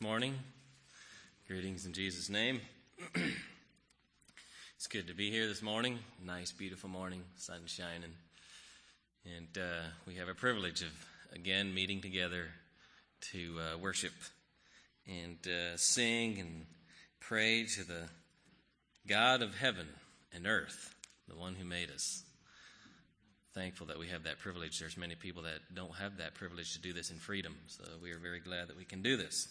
Morning. Greetings in Jesus' name. it's good to be here this morning. Nice, beautiful morning, sun shining. And uh, we have a privilege of, again, meeting together to uh, worship and uh, sing and pray to the God of heaven and earth, the one who made us. Thankful that we have that privilege. There's many people that don't have that privilege to do this in freedom, so we are very glad that we can do this.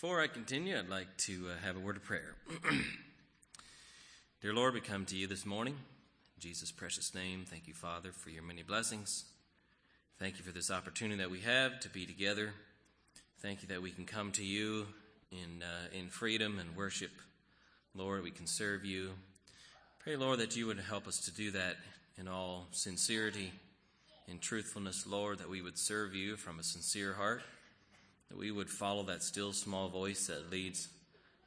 Before I continue, I'd like to uh, have a word of prayer. Dear Lord, we come to you this morning. In Jesus' precious name, thank you, Father, for your many blessings. Thank you for this opportunity that we have to be together. Thank you that we can come to you in, uh, in freedom and worship. Lord, we can serve you. Pray, Lord, that you would help us to do that in all sincerity and truthfulness, Lord, that we would serve you from a sincere heart that we would follow that still small voice that leads,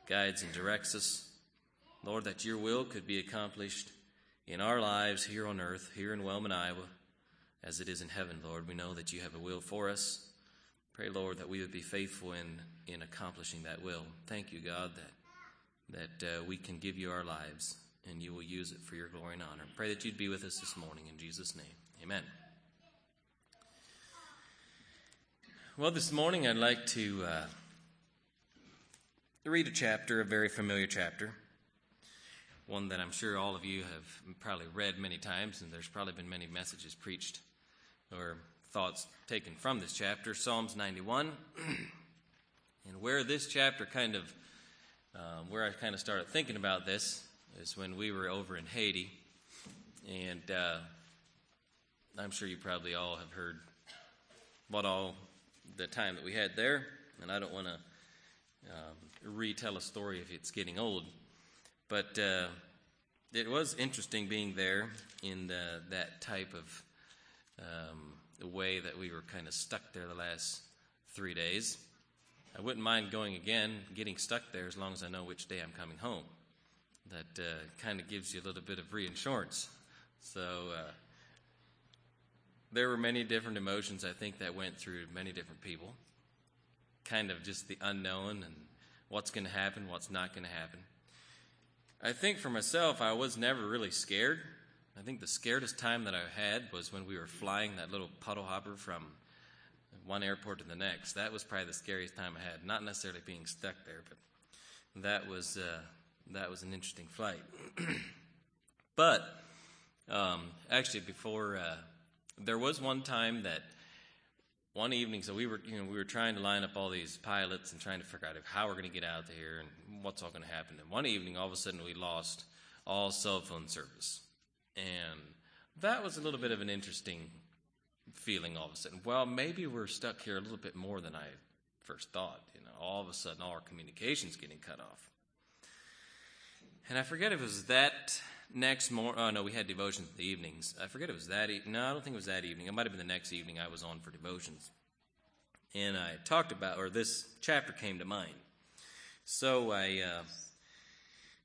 guides, and directs us. Lord, that your will could be accomplished in our lives here on earth, here in Wellman, Iowa, as it is in heaven, Lord. We know that you have a will for us. Pray, Lord, that we would be faithful in, in accomplishing that will. Thank you, God, that, that uh, we can give you our lives and you will use it for your glory and honor. Pray that you'd be with us this morning. In Jesus' name, amen. Well, this morning I'd like to uh, read a chapter, a very familiar chapter, one that I'm sure all of you have probably read many times, and there's probably been many messages preached or thoughts taken from this chapter, Psalms 91. and where this chapter kind of, uh, where I kind of started thinking about this is when we were over in Haiti, and uh, I'm sure you probably all have heard what all the time that we had there, and I don't want to um, retell a story if it's getting old. But uh, it was interesting being there in the, that type of um, way that we were kind of stuck there the last three days. I wouldn't mind going again, getting stuck there as long as I know which day I'm coming home. That uh, kind of gives you a little bit of reinsurance. So, uh, there were many different emotions, I think, that went through many different people. Kind of just the unknown and what's going to happen, what's not going to happen. I think for myself, I was never really scared. I think the scaredest time that I had was when we were flying that little puddle hopper from one airport to the next. That was probably the scariest time I had. Not necessarily being stuck there, but that was uh, that was an interesting flight. but um, actually, before uh, there was one time that one evening, so we were, you know, we were trying to line up all these pilots and trying to figure out how we're going to get out of here and what's all going to happen. And one evening, all of a sudden, we lost all cell phone service, and that was a little bit of an interesting feeling. All of a sudden, well, maybe we're stuck here a little bit more than I first thought. You know, all of a sudden, all our communications getting cut off, and I forget if it was that next morning, oh no, we had devotions in the evenings. I forget it was that evening. No, I don't think it was that evening. It might have been the next evening I was on for devotions. And I talked about, or this chapter came to mind. So I uh,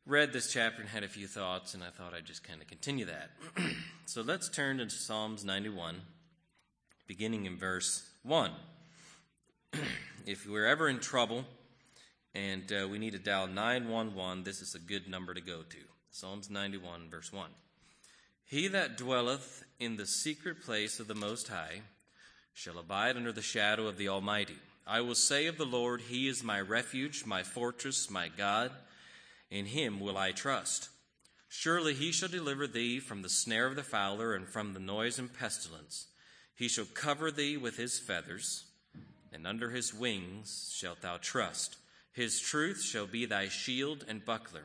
read this chapter and had a few thoughts, and I thought I'd just kind of continue that. so let's turn to Psalms 91, beginning in verse 1. if we're ever in trouble and uh, we need to dial 911, this is a good number to go to. Psalms 91, verse 1. He that dwelleth in the secret place of the Most High shall abide under the shadow of the Almighty. I will say of the Lord, He is my refuge, my fortress, my God. In Him will I trust. Surely He shall deliver thee from the snare of the fowler and from the noise and pestilence. He shall cover thee with His feathers, and under His wings shalt thou trust. His truth shall be thy shield and buckler.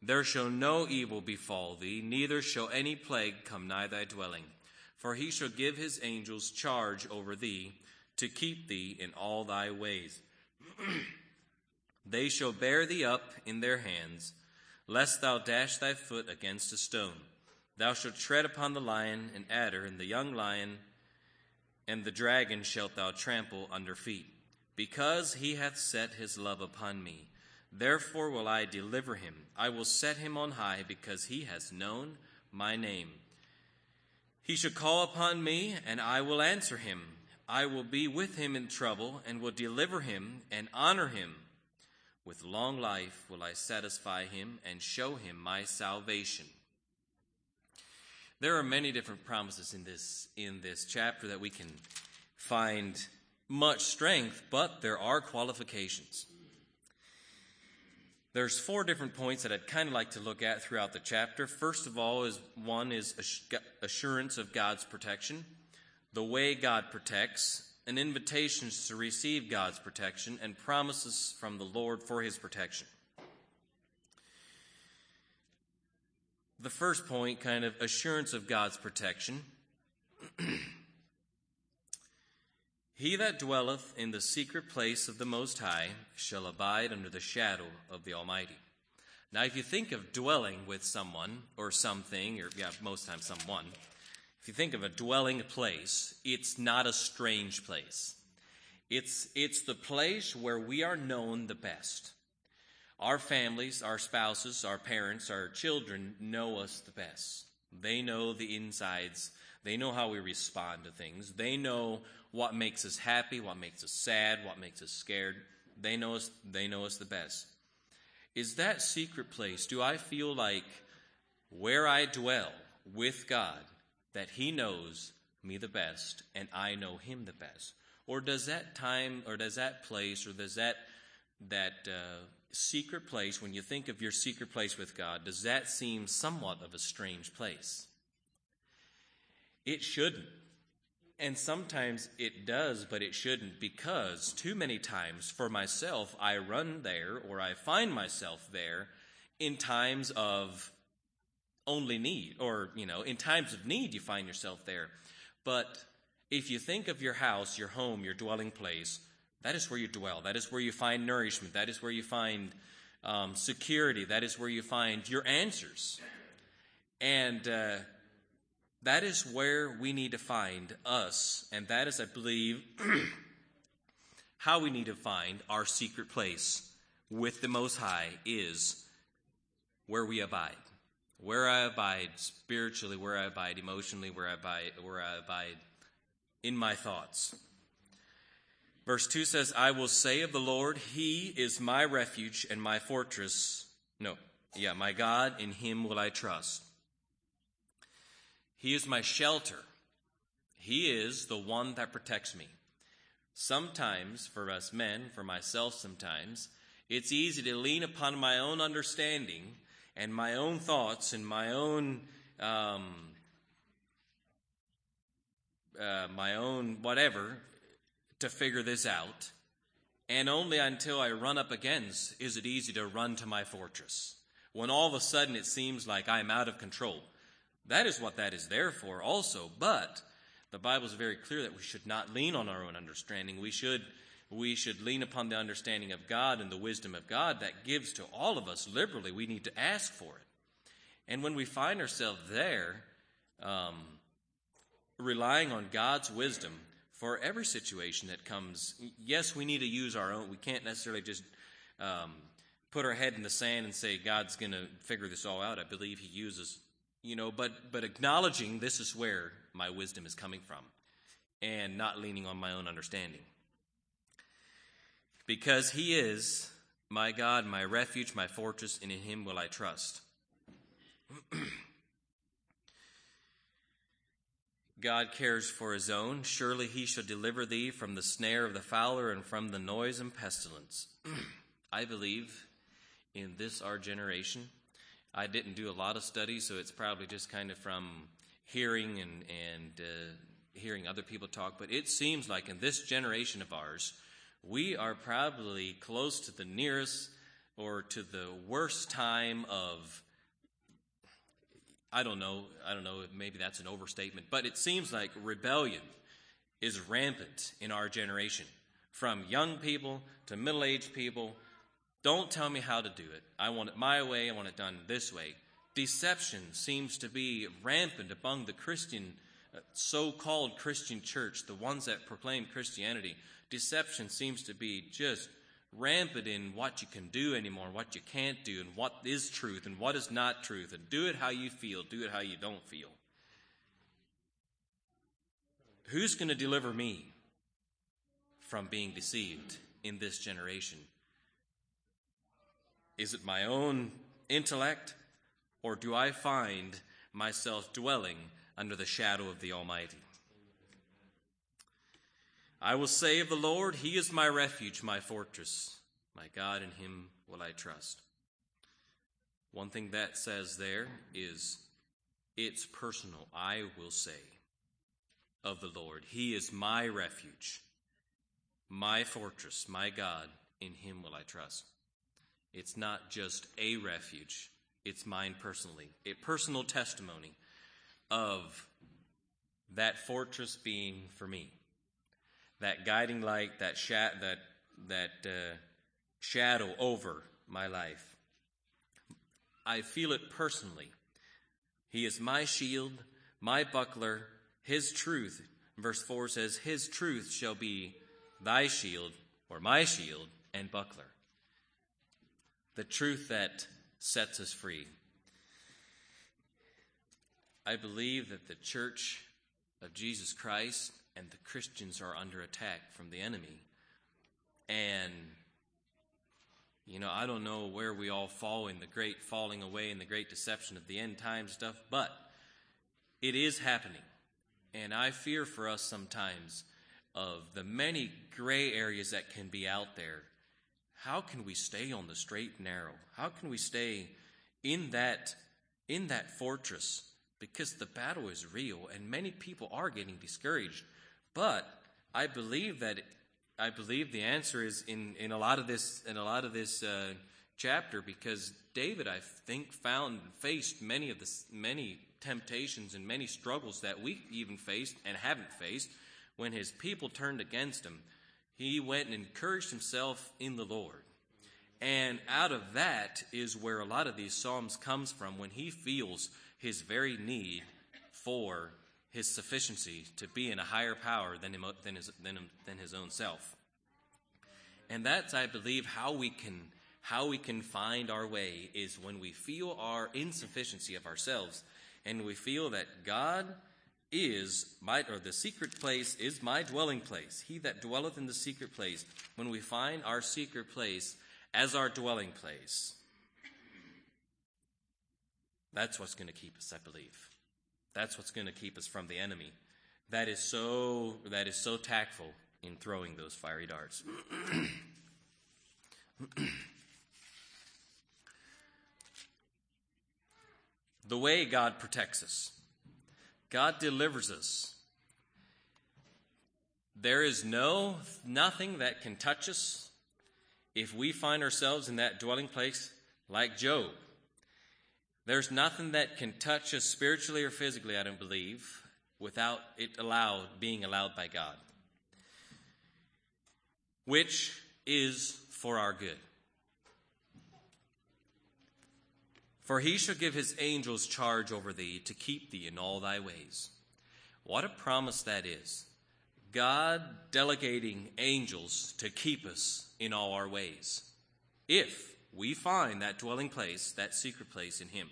There shall no evil befall thee, neither shall any plague come nigh thy dwelling. For he shall give his angels charge over thee, to keep thee in all thy ways. they shall bear thee up in their hands, lest thou dash thy foot against a stone. Thou shalt tread upon the lion and adder, and the young lion and the dragon shalt thou trample under feet. Because he hath set his love upon me, therefore will I deliver him. I will set him on high, because he has known my name. He shall call upon me, and I will answer him. I will be with him in trouble, and will deliver him and honor him. With long life will I satisfy him and show him my salvation. There are many different promises in this in this chapter that we can find much strength, but there are qualifications. There's four different points that I'd kind of like to look at throughout the chapter. First of all is one is assurance of God's protection, the way God protects, and invitations to receive God's protection, and promises from the Lord for his protection. The first point, kind of assurance of God's protection. He that dwelleth in the secret place of the Most High shall abide under the shadow of the Almighty. Now, if you think of dwelling with someone or something, or yeah, most times someone, if you think of a dwelling place, it's not a strange place. It's, it's the place where we are known the best. Our families, our spouses, our parents, our children know us the best. They know the insides. They know how we respond to things. They know what makes us happy, what makes us sad, what makes us scared. They know us, they know us the best. Is that secret place, do I feel like where I dwell with God, that He knows me the best and I know Him the best? Or does that time, or does that place, or does that, that uh, secret place, when you think of your secret place with God, does that seem somewhat of a strange place? It shouldn't. And sometimes it does, but it shouldn't, because too many times for myself, I run there or I find myself there in times of only need, or, you know, in times of need, you find yourself there. But if you think of your house, your home, your dwelling place, that is where you dwell. That is where you find nourishment. That is where you find um, security. That is where you find your answers. And, uh, that is where we need to find us, and that is, I believe, how we need to find our secret place with the Most High is where we abide. Where I abide spiritually, where I abide emotionally, where I abide, where I abide in my thoughts. Verse 2 says, I will say of the Lord, He is my refuge and my fortress. No, yeah, my God, in Him will I trust. He is my shelter. He is the one that protects me. Sometimes, for us men, for myself sometimes, it's easy to lean upon my own understanding and my own thoughts and my own, um, uh, my own whatever to figure this out. And only until I run up against is it easy to run to my fortress. When all of a sudden it seems like I'm out of control. That is what that is there for also. But the Bible is very clear that we should not lean on our own understanding. We should, we should lean upon the understanding of God and the wisdom of God that gives to all of us liberally. We need to ask for it. And when we find ourselves there, um, relying on God's wisdom for every situation that comes, yes, we need to use our own. We can't necessarily just um, put our head in the sand and say God's going to figure this all out. I believe He uses you know, but, but acknowledging this is where my wisdom is coming from and not leaning on my own understanding. Because he is my God, my refuge, my fortress, and in him will I trust. God cares for his own. Surely he shall deliver thee from the snare of the fowler and from the noise and pestilence. I believe in this our generation I didn't do a lot of studies, so it's probably just kind of from hearing and, and uh, hearing other people talk. But it seems like in this generation of ours, we are probably close to the nearest or to the worst time of I don't know, I don't know, maybe that's an overstatement, but it seems like rebellion is rampant in our generation. from young people to middle aged people. Don't tell me how to do it. I want it my way. I want it done this way. Deception seems to be rampant among the Christian, uh, so called Christian church, the ones that proclaim Christianity. Deception seems to be just rampant in what you can do anymore, what you can't do, and what is truth and what is not truth. And do it how you feel, do it how you don't feel. Who's going to deliver me from being deceived in this generation? Is it my own intellect, or do I find myself dwelling under the shadow of the Almighty? I will say of the Lord, He is my refuge, my fortress. My God, in Him will I trust. One thing that says there is it's personal. I will say of the Lord, He is my refuge, my fortress, my God, in Him will I trust. It's not just a refuge, it's mine personally. A personal testimony of that fortress being for me that guiding light, that, sha- that, that uh, shadow over my life. I feel it personally. He is my shield, my buckler, his truth. Verse 4 says, His truth shall be thy shield, or my shield, and buckler. The truth that sets us free. I believe that the church of Jesus Christ and the Christians are under attack from the enemy. And, you know, I don't know where we all fall in the great falling away and the great deception of the end time stuff, but it is happening. And I fear for us sometimes of the many gray areas that can be out there. How can we stay on the straight and narrow? How can we stay in that in that fortress? Because the battle is real and many people are getting discouraged but I believe that I believe the answer is in, in a lot of this in a lot of this uh, chapter because David I think found faced many of the many temptations and many struggles that we even faced and haven't faced when his people turned against him. He went and encouraged himself in the Lord. And out of that is where a lot of these psalms comes from when he feels his very need for his sufficiency to be in a higher power than, him, than, his, than, him, than his own self. And that's, I believe, how we can how we can find our way is when we feel our insufficiency of ourselves and we feel that God is my or the secret place is my dwelling place. He that dwelleth in the secret place. When we find our secret place as our dwelling place, that's what's going to keep us, I believe. That's what's going to keep us from the enemy. That is so that is so tactful in throwing those fiery darts. the way God protects us. God delivers us. There is no nothing that can touch us if we find ourselves in that dwelling place like Job. There's nothing that can touch us spiritually or physically, I don't believe, without it allowed being allowed by God. Which is for our good. For he shall give his angels charge over thee to keep thee in all thy ways. What a promise that is. God delegating angels to keep us in all our ways. If we find that dwelling place, that secret place in him.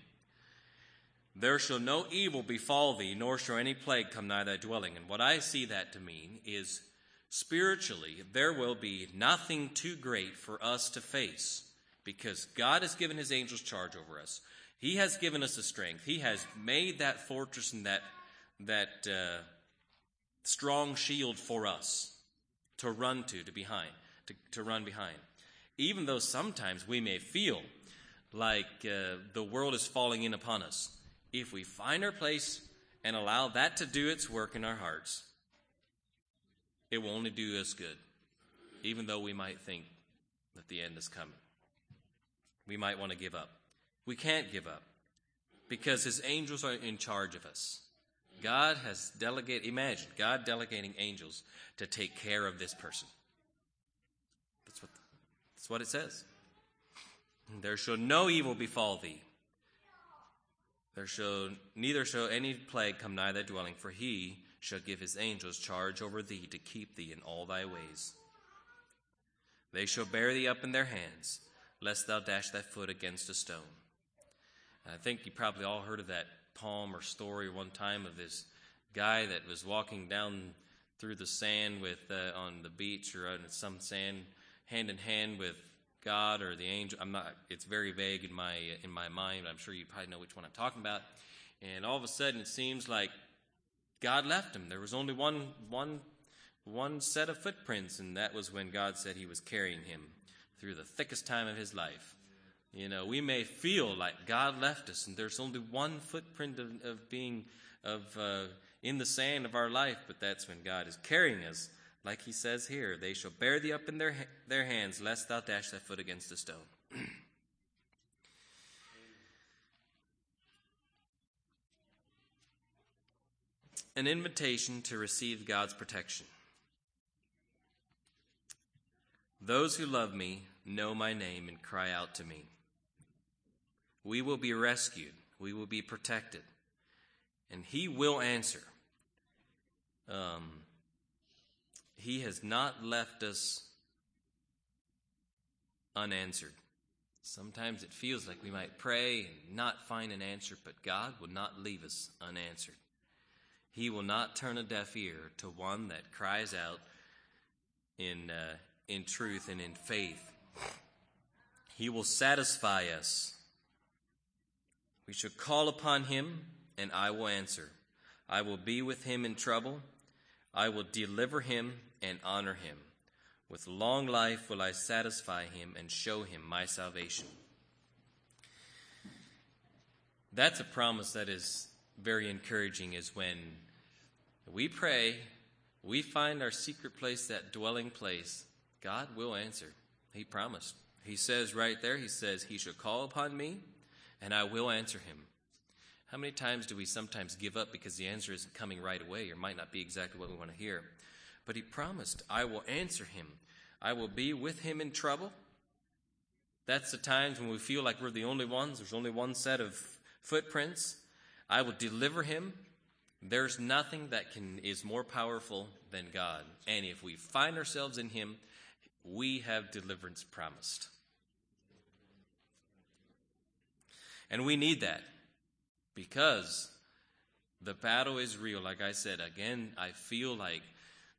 There shall no evil befall thee, nor shall any plague come nigh thy dwelling. And what I see that to mean is spiritually, there will be nothing too great for us to face because God has given his angels charge over us. He has given us the strength. He has made that fortress and that, that uh, strong shield for us to run to, to behind, to, to run behind. Even though sometimes we may feel like uh, the world is falling in upon us if we find our place and allow that to do its work in our hearts, it will only do us good, even though we might think that the end is coming. We might want to give up. We can't give up because his angels are in charge of us. God has delegated, imagine God delegating angels to take care of this person. That's what that's what it says. There shall no evil befall thee. There shall neither shall any plague come nigh thy dwelling, for he shall give his angels charge over thee to keep thee in all thy ways. They shall bear thee up in their hands, lest thou dash thy foot against a stone. And I think you probably all heard of that poem or story one time of this guy that was walking down through the sand with uh, on the beach or on some sand, hand in hand with God or the angel. I'm not. It's very vague in my in my mind. I'm sure you probably know which one I'm talking about. And all of a sudden, it seems like God left him. There was only one one one set of footprints, and that was when God said He was carrying him through the thickest time of his life. You know, we may feel like God left us, and there's only one footprint of, of being of uh, in the sand of our life, but that's when God is carrying us like he says here, they shall bear thee up in their, their hands, lest thou dash thy foot against a stone. An invitation to receive God's protection. Those who love me know my name and cry out to me. We will be rescued, we will be protected, and he will answer. Um, he has not left us unanswered. Sometimes it feels like we might pray and not find an answer, but God will not leave us unanswered. He will not turn a deaf ear to one that cries out in, uh, in truth and in faith. He will satisfy us. We shall call upon him, and I will answer. I will be with him in trouble. I will deliver him and honor him. With long life will I satisfy him and show him my salvation. That's a promise that is very encouraging, is when we pray, we find our secret place, that dwelling place, God will answer. He promised. He says right there, He says, He shall call upon me, and I will answer him. How many times do we sometimes give up because the answer isn't coming right away or might not be exactly what we want to hear? But he promised, I will answer him. I will be with him in trouble. That's the times when we feel like we're the only ones. There's only one set of footprints. I will deliver him. There's nothing that can is more powerful than God. And if we find ourselves in him, we have deliverance promised. And we need that because the battle is real. Like I said, again, I feel like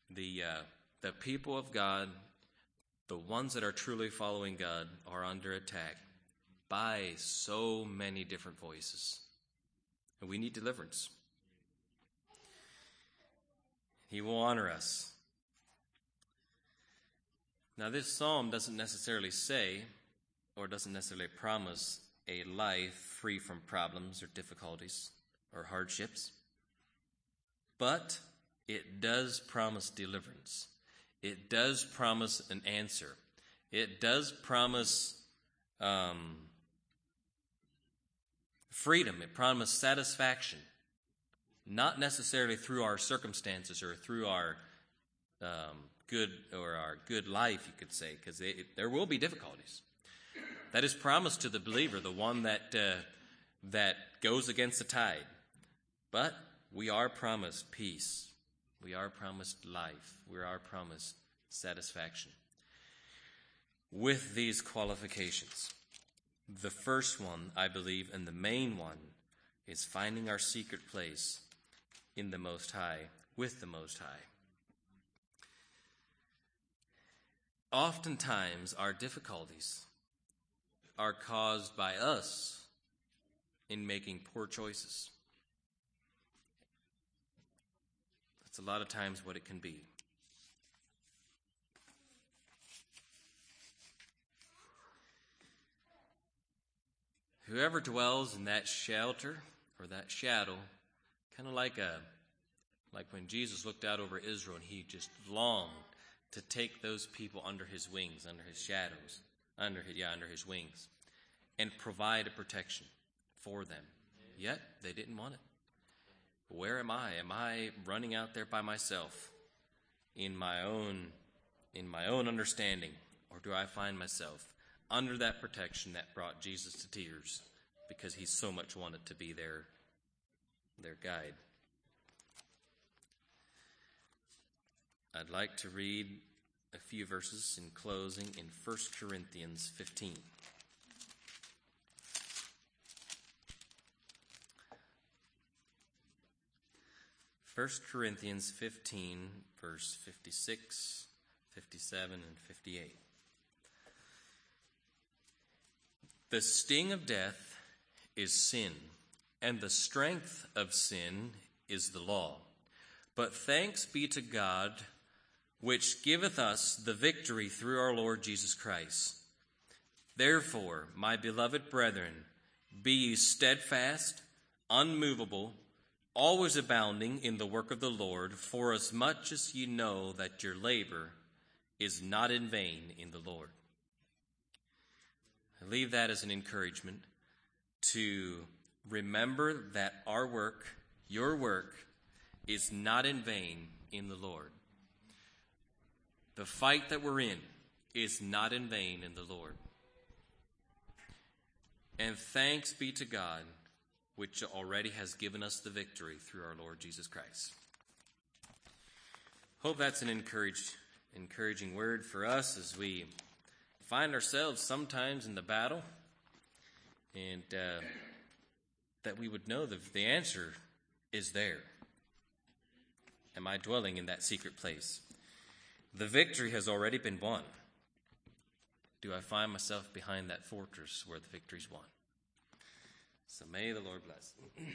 the, uh, the people of God, the ones that are truly following God, are under attack by so many different voices. And we need deliverance. He will honor us. Now, this psalm doesn't necessarily say, or doesn't necessarily promise, a life free from problems or difficulties or hardships. But it does promise deliverance. It does promise an answer. It does promise um, freedom. It promises satisfaction. Not necessarily through our circumstances or through our um, good or our good life, you could say, because there will be difficulties. That is promised to the believer, the one that uh, that goes against the tide. But we are promised peace. We are promised life. We are promised satisfaction. With these qualifications, the first one, I believe, and the main one, is finding our secret place in the Most High, with the Most High. Oftentimes, our difficulties are caused by us in making poor choices. That's a lot of times what it can be. Whoever dwells in that shelter or that shadow, kind of like a like when Jesus looked out over Israel and he just longed to take those people under his wings, under his shadows under his, yeah, under his wings and provide a protection for them. Yet they didn't want it. Where am I? Am I running out there by myself in my own in my own understanding? or do I find myself under that protection that brought Jesus to tears because he so much wanted to be their, their guide? I'd like to read a few verses in closing in 1 Corinthians 15. 1 Corinthians 15, verse 56, 57, and 58. The sting of death is sin, and the strength of sin is the law. But thanks be to God, which giveth us the victory through our Lord Jesus Christ. Therefore, my beloved brethren, be ye steadfast, unmovable, always abounding in the work of the Lord, for as much as ye know that your labor is not in vain in the Lord. I leave that as an encouragement to remember that our work, your work, is not in vain in the Lord. The fight that we're in is not in vain in the Lord. And thanks be to God which already has given us the victory through our Lord Jesus Christ. Hope that's an encouraged, encouraging word for us as we find ourselves sometimes in the battle, and uh, that we would know that the answer is there. Am I dwelling in that secret place? The victory has already been won. Do I find myself behind that fortress where the victory's won? So may the Lord bless.